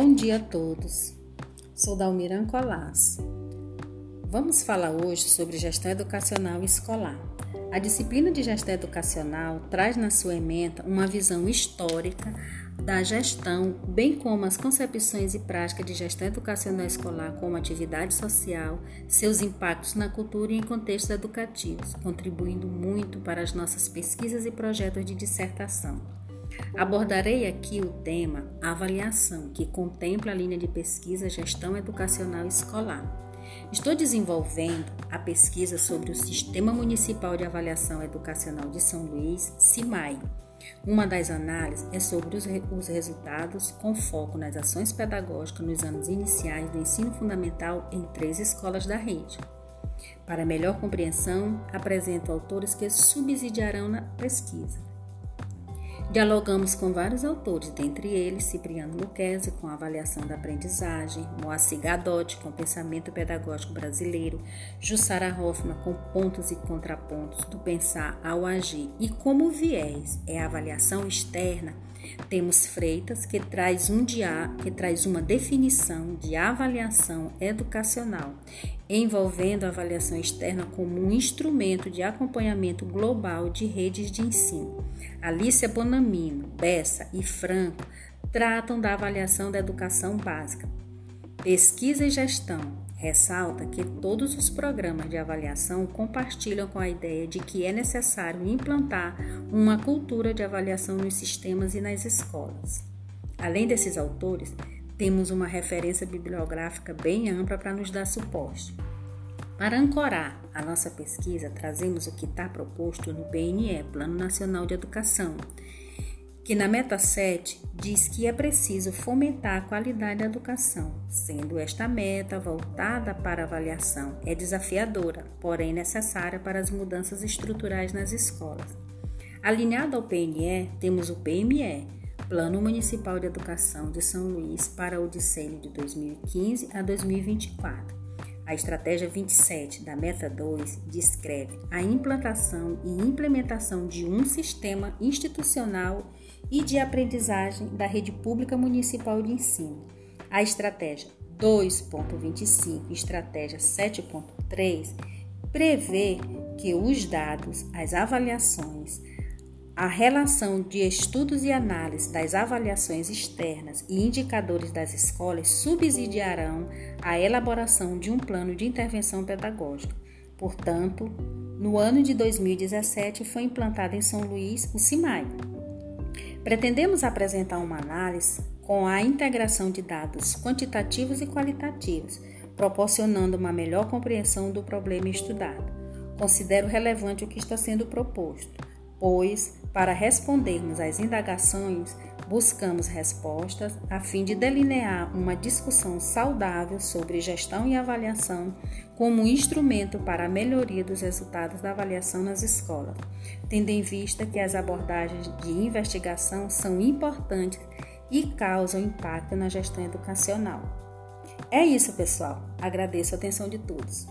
Bom dia a todos. Sou Dalmiran Colás. Vamos falar hoje sobre gestão educacional escolar. A disciplina de gestão educacional traz na sua ementa uma visão histórica da gestão, bem como as concepções e práticas de gestão educacional escolar como atividade social, seus impactos na cultura e em contextos educativos, contribuindo muito para as nossas pesquisas e projetos de dissertação. Abordarei aqui o tema avaliação, que contempla a linha de pesquisa Gestão Educacional Escolar. Estou desenvolvendo a pesquisa sobre o Sistema Municipal de Avaliação Educacional de São Luís, CIMAI. Uma das análises é sobre os, os resultados com foco nas ações pedagógicas nos anos iniciais do ensino fundamental em três escolas da rede. Para melhor compreensão, apresento autores que subsidiarão na pesquisa. Dialogamos com vários autores, dentre eles Cipriano Luquezzi, com avaliação da aprendizagem, Moacir Gadotti, com pensamento pedagógico brasileiro, Jussara Hoffman, com pontos e contrapontos do pensar ao agir, e como viés é a avaliação externa, temos Freitas, que traz, um dia, que traz uma definição de avaliação educacional, envolvendo a avaliação externa como um instrumento de acompanhamento global de redes de ensino. Alicia Bonamino, Bessa e Franco tratam da avaliação da educação básica. Pesquisa e gestão ressalta que todos os programas de avaliação compartilham com a ideia de que é necessário implantar uma cultura de avaliação nos sistemas e nas escolas. Além desses autores, temos uma referência bibliográfica bem ampla para nos dar suporte. Para ancorar a nossa pesquisa, trazemos o que está proposto no PNE, Plano Nacional de Educação, que na meta 7 diz que é preciso fomentar a qualidade da educação, sendo esta meta voltada para avaliação é desafiadora, porém necessária para as mudanças estruturais nas escolas. Alinhado ao PNE, temos o PME, Plano Municipal de Educação de São Luís para o decênio de 2015 a 2024. A estratégia 27 da Meta 2 descreve a implantação e implementação de um sistema institucional e de aprendizagem da rede pública municipal de ensino. A estratégia 2.25 estratégia 7.3 prevê que os dados, as avaliações, a relação de estudos e análise das avaliações externas e indicadores das escolas subsidiarão a elaboração de um plano de intervenção pedagógica. Portanto, no ano de 2017 foi implantado em São Luís o CIMAI. Pretendemos apresentar uma análise com a integração de dados quantitativos e qualitativos, proporcionando uma melhor compreensão do problema estudado. Considero relevante o que está sendo proposto pois, para respondermos às indagações, buscamos respostas a fim de delinear uma discussão saudável sobre gestão e avaliação como um instrumento para a melhoria dos resultados da avaliação nas escolas, tendo em vista que as abordagens de investigação são importantes e causam impacto na gestão educacional. É isso, pessoal. Agradeço a atenção de todos.